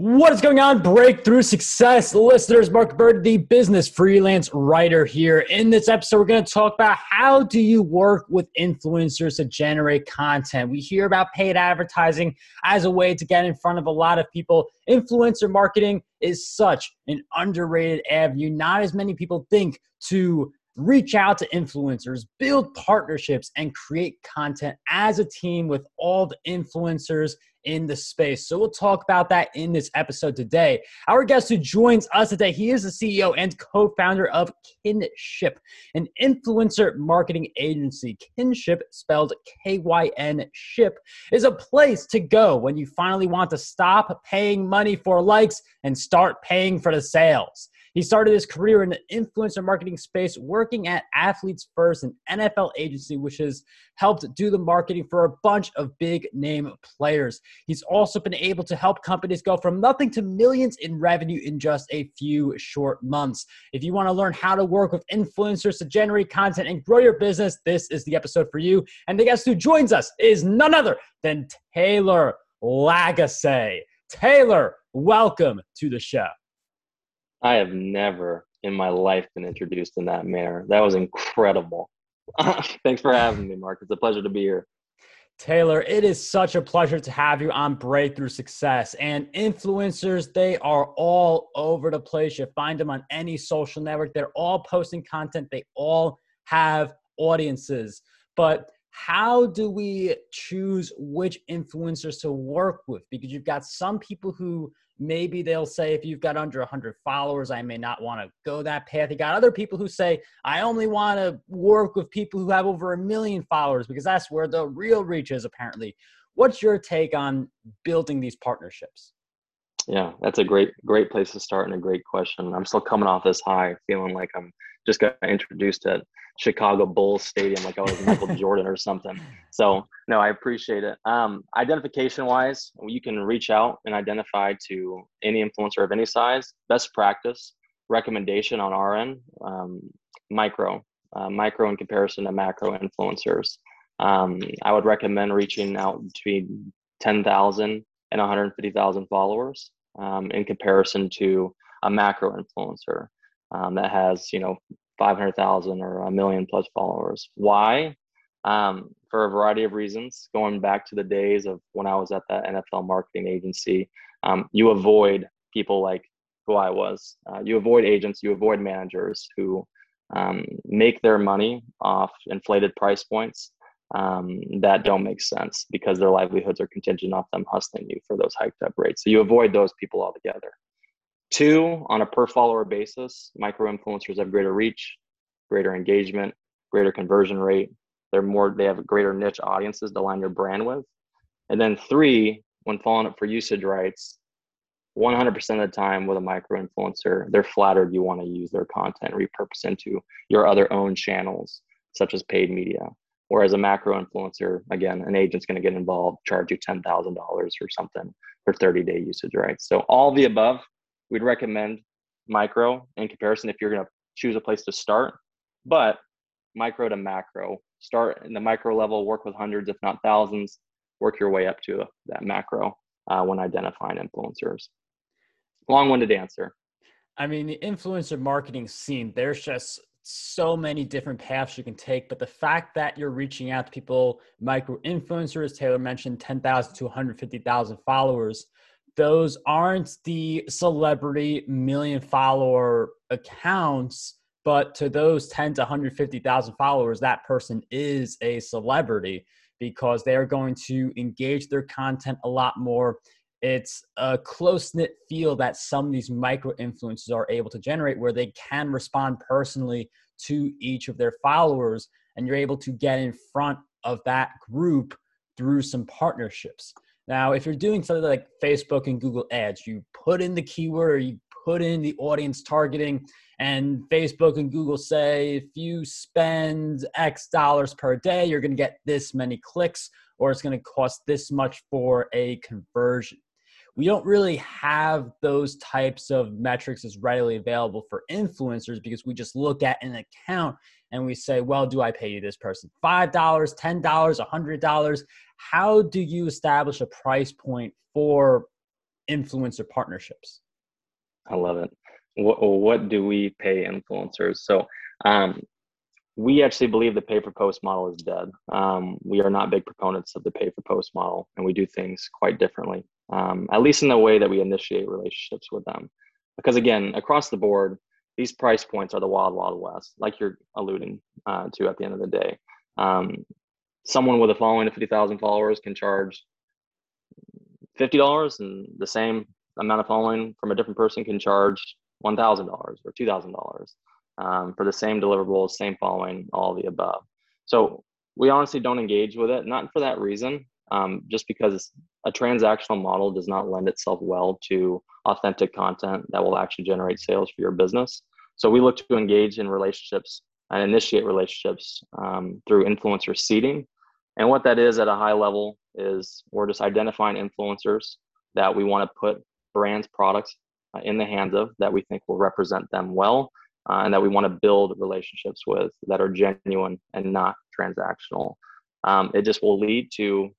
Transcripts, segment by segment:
What is going on, Breakthrough Success listeners? Mark Bird, the business freelance writer here. In this episode, we're going to talk about how do you work with influencers to generate content. We hear about paid advertising as a way to get in front of a lot of people. Influencer marketing is such an underrated avenue. Not as many people think to reach out to influencers, build partnerships, and create content as a team with all the influencers in the space. So we'll talk about that in this episode today. Our guest who joins us today, he is the CEO and co-founder of Kynship, an influencer marketing agency. Kynship, spelled K-Y-N ship, is a place to go when you finally want to stop paying money for likes and start paying for the sales. He started his career in the influencer marketing space, working at Athletes First, an NFL agency, which has helped do the marketing for a bunch of big name players. He's also been able to help companies go from nothing to millions in revenue in just a few short months. If you want to learn how to work with influencers to generate content and grow your business, this is the episode for you. And the guest who joins us is none other than Taylor Lagasse. Taylor, welcome to the show. I have never in my life been introduced in that manner. That was incredible. Thanks for having me, Mark. It's a pleasure to be here. Taylor, it is such a pleasure to have you on Breakthrough Success. And influencers, they are all over the place. You find them on any social network. They're all posting content, they all have audiences. But how do we choose which influencers to work with? Because you've got some people who maybe they'll say if you've got under 100 followers i may not want to go that path. You got other people who say i only want to work with people who have over a million followers because that's where the real reach is apparently. What's your take on building these partnerships? Yeah that's a great great place to start and a great question. I'm still coming off this high feeling like i'm just got introduced at Chicago Bulls Stadium like I was Michael Jordan or something. So no, I appreciate it. Um, identification wise, you can reach out and identify to any influencer of any size. Best practice recommendation on our end, um, micro, uh, micro in comparison to macro influencers. Um, I would recommend reaching out between 10,000 and 150,000 followers um, in comparison to a macro influencer um, that has you know 500,000 or a million plus followers. Why? Um, for a variety of reasons. Going back to the days of when I was at that NFL marketing agency, um, you avoid people like who I was. Uh, you avoid agents, you avoid managers who um, make their money off inflated price points um, that don't make sense because their livelihoods are contingent off them hustling you for those hiked up rates. So you avoid those people altogether. Two, on a per follower basis, micro influencers have greater reach, greater engagement, greater conversion rate. They're more, they have greater niche audiences to line your brand with. And then three, when following up for usage rights, 100% of the time with a micro influencer, they're flattered you want to use their content, repurpose into your other own channels, such as paid media. Whereas a macro influencer, again, an agent's going to get involved, charge you $10,000 or something for 30 day usage rights. So all the above we'd recommend micro in comparison if you're going to choose a place to start, but micro to macro. Start in the micro level, work with hundreds, if not thousands, work your way up to that macro uh, when identifying influencers. Long winded answer. I mean, the influencer marketing scene, there's just so many different paths you can take. But the fact that you're reaching out to people, micro influencers, Taylor mentioned 10,000 to 150,000 followers, those aren't the celebrity million follower accounts but to those 10 to 150,000 followers that person is a celebrity because they are going to engage their content a lot more. It's a close knit feel that some of these micro influencers are able to generate where they can respond personally to each of their followers and you're able to get in front of that group through some partnerships now, if you're doing something like Facebook and Google ads, you put in the keyword or you put in the audience targeting, and Facebook and Google say if you spend X dollars per day, you're going to get this many clicks, or it's going to cost this much for a conversion. We don't really have those types of metrics as readily available for influencers because we just look at an account and we say, well, do I pay you this person $5, $10, $100? How do you establish a price point for influencer partnerships? I love it. What, what do we pay influencers? So, um, we actually believe the pay for post model is dead. Um, we are not big proponents of the pay for post model, and we do things quite differently, um, at least in the way that we initiate relationships with them. Because again, across the board, these price points are the wild, wild west, like you're alluding uh, to at the end of the day. Um, someone with a following of 50,000 followers can charge $50 and the same amount of following from a different person can charge $1,000 or $2,000 um, for the same deliverables, same following, all the above. So we honestly don't engage with it, not for that reason, um, just because a transactional model does not lend itself well to authentic content that will actually generate sales for your business. So we look to engage in relationships and initiate relationships um, through influencer seeding. And what that is at a high level is we're just identifying influencers that we want to put brands products uh, in the hands of that we think will represent them well uh, and that we want to build relationships with that are genuine and not transactional. Um, it just will lead to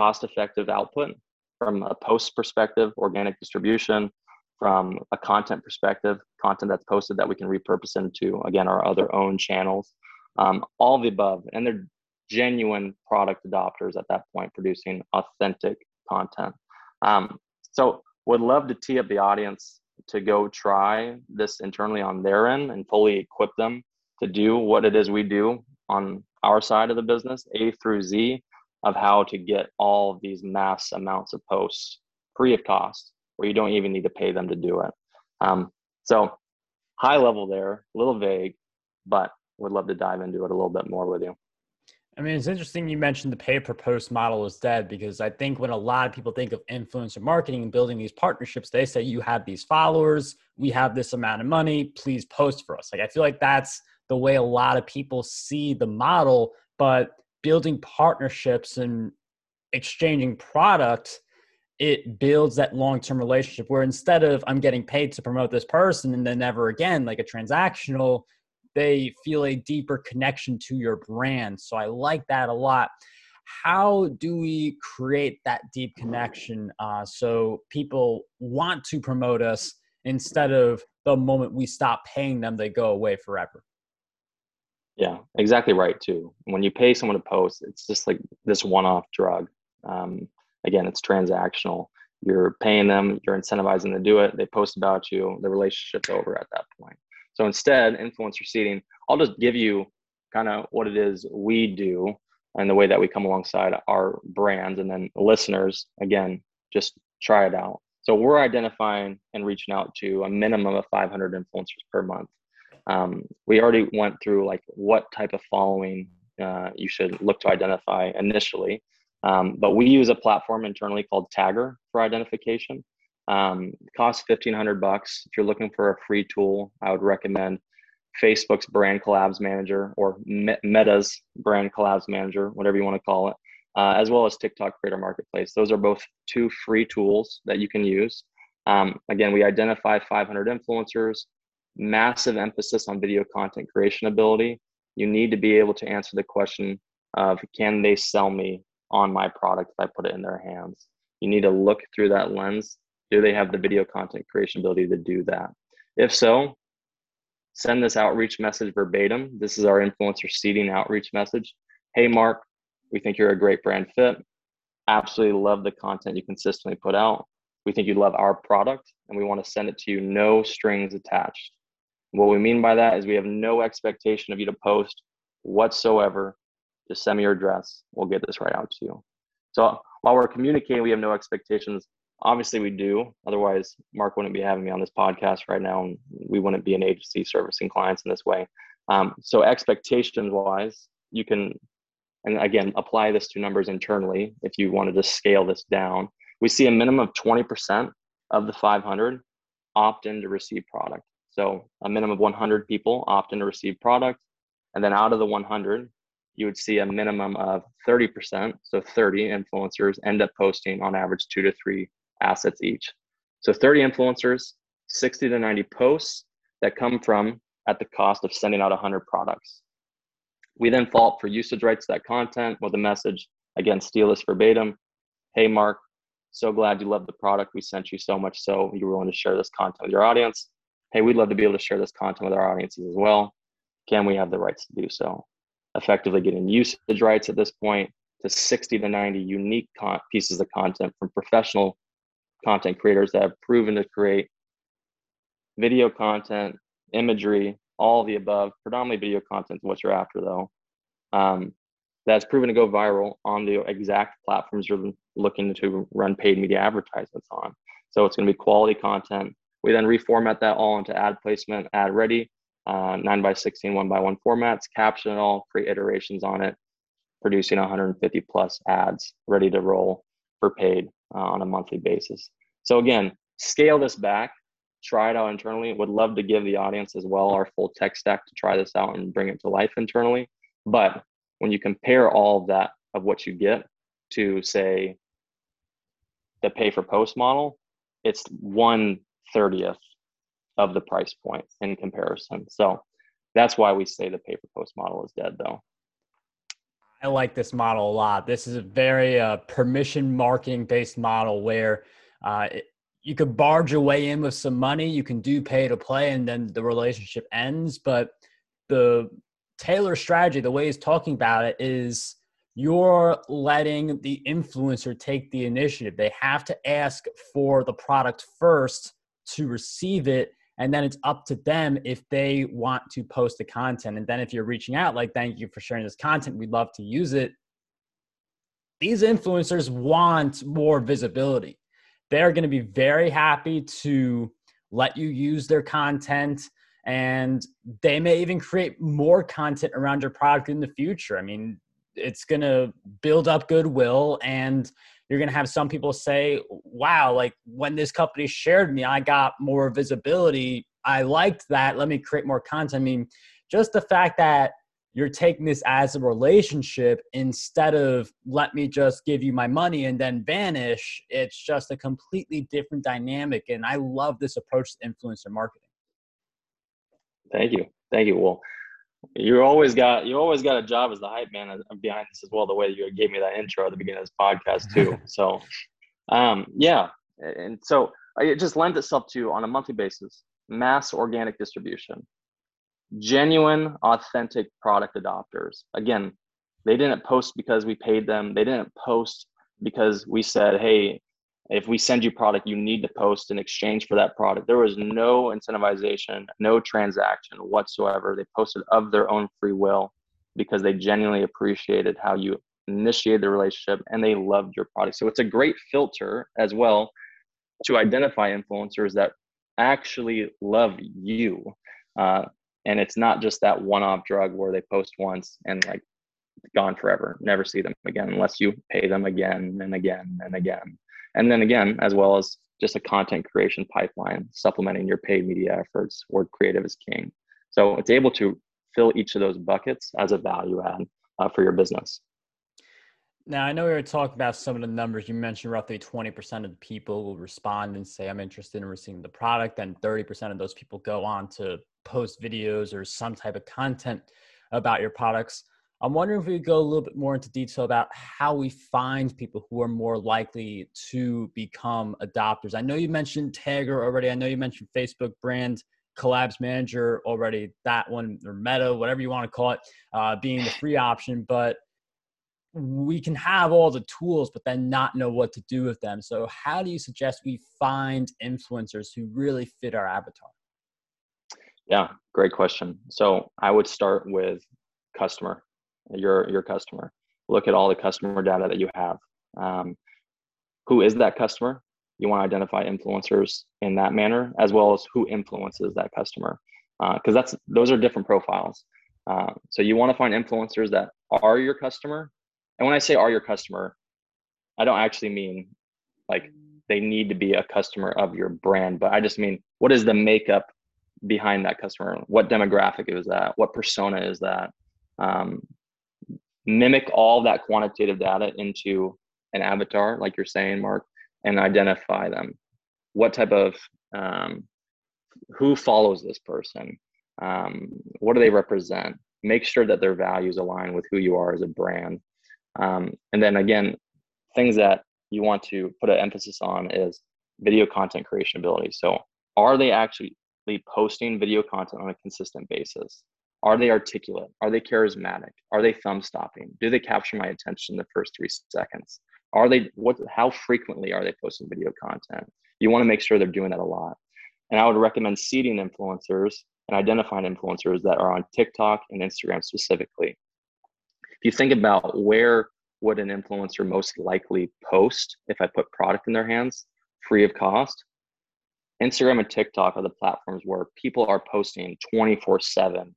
cost effective output from a post perspective, organic distribution, from a content perspective, content that's posted that we can repurpose into, again, our other own channels, um, all the above. And they're genuine product adopters at that point, producing authentic content. Um, so, would love to tee up the audience to go try this internally on their end and fully equip them to do what it is we do on our side of the business, A through Z, of how to get all of these mass amounts of posts free of cost, where you don't even need to pay them to do it. Um, so, high level there, a little vague, but would love to dive into it a little bit more with you. I mean, it's interesting you mentioned the pay per post model is dead because I think when a lot of people think of influencer marketing and building these partnerships, they say you have these followers, we have this amount of money, please post for us. Like I feel like that's the way a lot of people see the model, but building partnerships and exchanging products it builds that long-term relationship where instead of i'm getting paid to promote this person and then never again like a transactional they feel a deeper connection to your brand. So I like that a lot. How do we create that deep connection uh, so people want to promote us instead of the moment we stop paying them, they go away forever? Yeah, exactly right, too. When you pay someone to post, it's just like this one off drug. Um, again, it's transactional. You're paying them, you're incentivizing them to do it. They post about you, the relationship's over at that point. So instead, influencer seeding, I'll just give you kind of what it is we do and the way that we come alongside our brands and then listeners again just try it out so we're identifying and reaching out to a minimum of 500 influencers per month um, we already went through like what type of following uh, you should look to identify initially um, but we use a platform internally called tagger for identification um, costs 1500 bucks. If you're looking for a free tool, I would recommend Facebook's brand collabs manager or Meta's brand collabs manager, whatever you want to call it, uh, as well as TikTok Creator Marketplace. Those are both two free tools that you can use. Um, again, we identify 500 influencers, massive emphasis on video content creation ability. You need to be able to answer the question of can they sell me on my product if I put it in their hands? You need to look through that lens do they have the video content creation ability to do that? If so, send this outreach message verbatim. This is our influencer seeding outreach message. Hey, Mark, we think you're a great brand fit. Absolutely love the content you consistently put out. We think you love our product and we want to send it to you, no strings attached. What we mean by that is we have no expectation of you to post whatsoever. Just send me your address. We'll get this right out to you. So while we're communicating, we have no expectations obviously we do otherwise mark wouldn't be having me on this podcast right now and we wouldn't be an agency servicing clients in this way um, so expectations wise you can and again apply this to numbers internally if you wanted to scale this down we see a minimum of 20% of the 500 opt in to receive product so a minimum of 100 people opt in to receive product and then out of the 100 you would see a minimum of 30% so 30 influencers end up posting on average two to three assets each. So 30 influencers, 60 to 90 posts that come from at the cost of sending out 100 products. We then fault for usage rights to that content with a message, again, steal this verbatim. Hey, Mark, so glad you love the product. We sent you so much so you were willing to share this content with your audience. Hey, we'd love to be able to share this content with our audiences as well. Can we have the rights to do so? Effectively getting usage rights at this point to 60 to 90 unique con- pieces of content from professional content creators that have proven to create video content, imagery, all the above, predominantly video content is what you're after though. Um, that's proven to go viral on the exact platforms you're looking to run paid media advertisements on. So it's going to be quality content. We then reformat that all into ad placement, ad ready, uh, 9 by 16, 1 by 1 formats, caption it all, create iterations on it, producing 150 plus ads ready to roll for paid uh, on a monthly basis. So again, scale this back, try it out internally. Would love to give the audience as well our full tech stack to try this out and bring it to life internally. But when you compare all of that of what you get to say the pay for post model, it's one thirtieth of the price point in comparison. So that's why we say the pay for post model is dead though. I like this model a lot. This is a very uh, permission marketing based model where uh, it, you could barge your way in with some money, you can do pay to play, and then the relationship ends. But the Taylor strategy, the way he's talking about it, is you're letting the influencer take the initiative. They have to ask for the product first to receive it. And then it's up to them if they want to post the content. And then if you're reaching out, like, thank you for sharing this content, we'd love to use it. These influencers want more visibility. They're going to be very happy to let you use their content and they may even create more content around your product in the future. I mean, it's going to build up goodwill and you're going to have some people say, wow, like when this company shared me, I got more visibility. I liked that. Let me create more content. I mean, just the fact that you're taking this as a relationship instead of let me just give you my money and then vanish, it's just a completely different dynamic. And I love this approach to influencer marketing. Thank you. Thank you. Well, you always got you always got a job as the hype man behind this as well. The way you gave me that intro at the beginning of this podcast too. so, um, yeah, and so it just lends itself to on a monthly basis mass organic distribution, genuine, authentic product adopters. Again, they didn't post because we paid them. They didn't post because we said, "Hey, if we send you product you need to post in exchange for that product. There was no incentivization no transaction whatsoever. They posted of their own free will because they genuinely appreciated how you initiated the relationship and they loved your product. So it's a great filter as well to identify influencers that actually love you. Uh, and it's not just that one-off drug where they post once and like gone forever. Never see them again unless you pay them again and again and again and then again, as well as just a content creation pipeline, supplementing your paid media efforts where creative is king. So it's able to fill each of those buckets as a value add uh, for your business. Now, I know we were talking about some of the numbers. You mentioned roughly 20% of the people will respond and say, I'm interested in receiving the product. And 30% of those people go on to post videos or some type of content about your products. I'm wondering if we could go a little bit more into detail about how we find people who are more likely to become adopters. I know you mentioned Tagger already. I know you mentioned Facebook brand collabs manager already. That one or Meta, whatever you want to call it, uh, being the free option. But we can have all the tools, but then not know what to do with them. So, how do you suggest we find influencers who really fit our avatar? Yeah, great question. So, I would start with customer your your customer. Look at all the customer data that you have. Um, who is that customer? You want to identify influencers in that manner, as well as who influences that customer, because uh, that's those are different profiles. Uh, so you want to find influencers that are your customer, and when I say are your customer, I don't actually mean like they need to be a customer of your brand, but I just mean what is the makeup behind that customer? What demographic is that? What persona is that? Um, mimic all that quantitative data into an avatar, like you're saying, Mark, and identify them. What type of, um, who follows this person? Um, what do they represent? Make sure that their values align with who you are as a brand. Um, and then again, things that you want to put an emphasis on is video content creation ability. So, are they actually posting video content on a consistent basis? Are they articulate? Are they charismatic? Are they thumb stopping? Do they capture my attention in the first three seconds? Are they what? How frequently are they posting video content? You want to make sure they're doing that a lot. And I would recommend seeding influencers and identifying influencers that are on TikTok and Instagram specifically. If you think about where would an influencer most likely post if I put product in their hands free of cost, Instagram and TikTok are the platforms where people are posting 24 7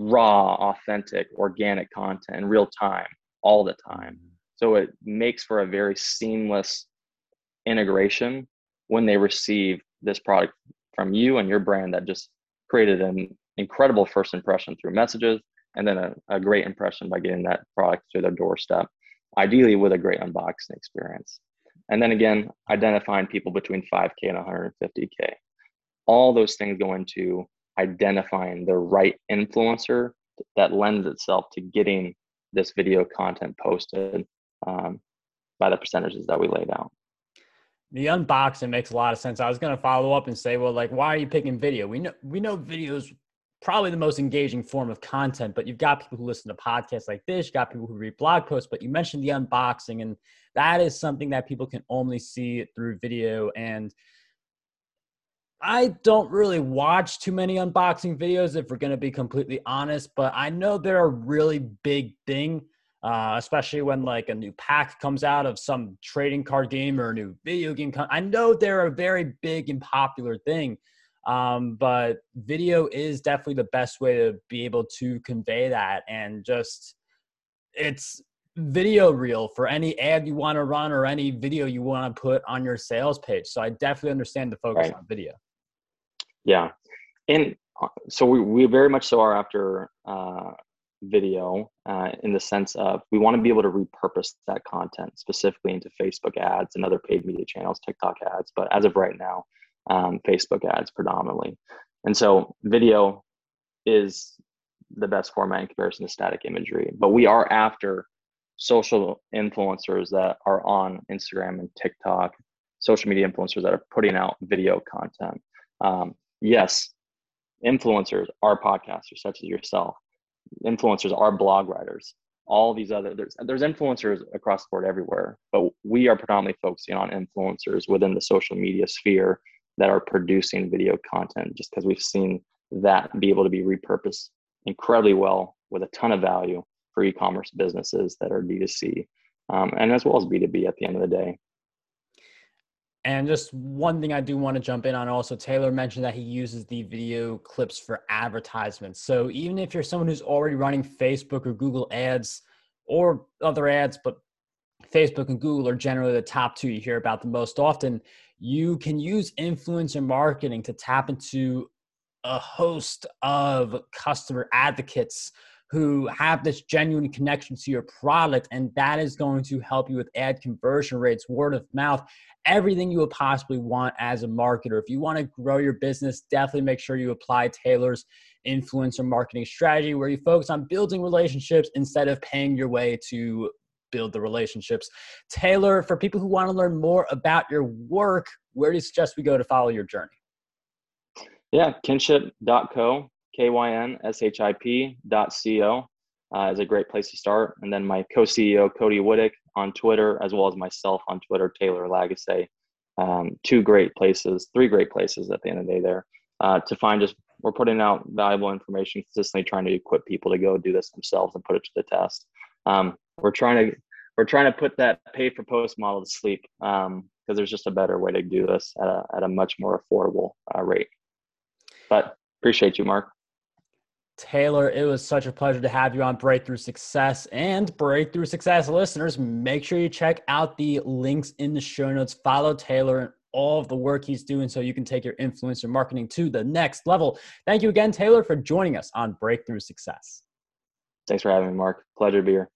raw, authentic, organic content in real time, all the time. Mm-hmm. So it makes for a very seamless integration when they receive this product from you and your brand that just created an incredible first impression through messages and then a, a great impression by getting that product to their doorstep, ideally with a great unboxing experience. And then again, identifying people between 5K and 150K. All those things go into identifying the right influencer that lends itself to getting this video content posted um, by the percentages that we laid out. The unboxing makes a lot of sense. I was going to follow up and say, well, like, why are you picking video? We know we know videos probably the most engaging form of content, but you've got people who listen to podcasts like this, you got people who read blog posts, but you mentioned the unboxing, and that is something that people can only see through video. And I don't really watch too many unboxing videos if we're going to be completely honest, but I know they're a really big thing uh, especially when like a new pack comes out of some trading card game or a new video game. I know they're a very big and popular thing, um, but video is definitely the best way to be able to convey that and just it's video reel for any ad you want to run or any video you want to put on your sales page. So I definitely understand the focus right. on video. Yeah. And uh, so we, we very much so are after uh, video uh, in the sense of we want to be able to repurpose that content specifically into Facebook ads and other paid media channels, TikTok ads. But as of right now, um, Facebook ads predominantly. And so video is the best format in comparison to static imagery. But we are after social influencers that are on Instagram and TikTok, social media influencers that are putting out video content. Um, yes, influencers are podcasters such as yourself. Influencers are blog writers. All these other there's there's influencers across the board everywhere but we are predominantly focusing on influencers within the social media sphere that are producing video content just because we've seen that be able to be repurposed incredibly well with a ton of value for e-commerce businesses that are d2c um, and as well as b2b at the end of the day and just one thing I do want to jump in on also, Taylor mentioned that he uses the video clips for advertisements. So even if you're someone who's already running Facebook or Google ads or other ads, but Facebook and Google are generally the top two you hear about the most often, you can use influencer marketing to tap into a host of customer advocates who have this genuine connection to your product and that is going to help you with ad conversion rates word of mouth everything you would possibly want as a marketer. If you want to grow your business definitely make sure you apply taylor's influencer marketing strategy where you focus on building relationships instead of paying your way to build the relationships. Taylor for people who want to learn more about your work where do you suggest we go to follow your journey? Yeah kynship.co uh, is a great place to start. And then my co-CEO, Cody Wittick on Twitter, as well as myself on Twitter, Taylor Lagasse. Um, two great places, three great places at the end of the day there uh, to find just, we're putting out valuable information, consistently trying to equip people to go do this themselves and put it to the test. Um, we're trying to, we're trying to put that pay for post model to sleep because um, there's just a better way to do this at a, at a much more affordable uh, rate. But appreciate you, Mark. Taylor, it was such a pleasure to have you on Breakthrough Success. And Breakthrough Success listeners, make sure you check out the links in the show notes. Follow Taylor and all of the work he's doing so you can take your influencer marketing to the next level. Thank you again, Taylor, for joining us on Breakthrough Success. Thanks for having me, Mark. Pleasure to be here.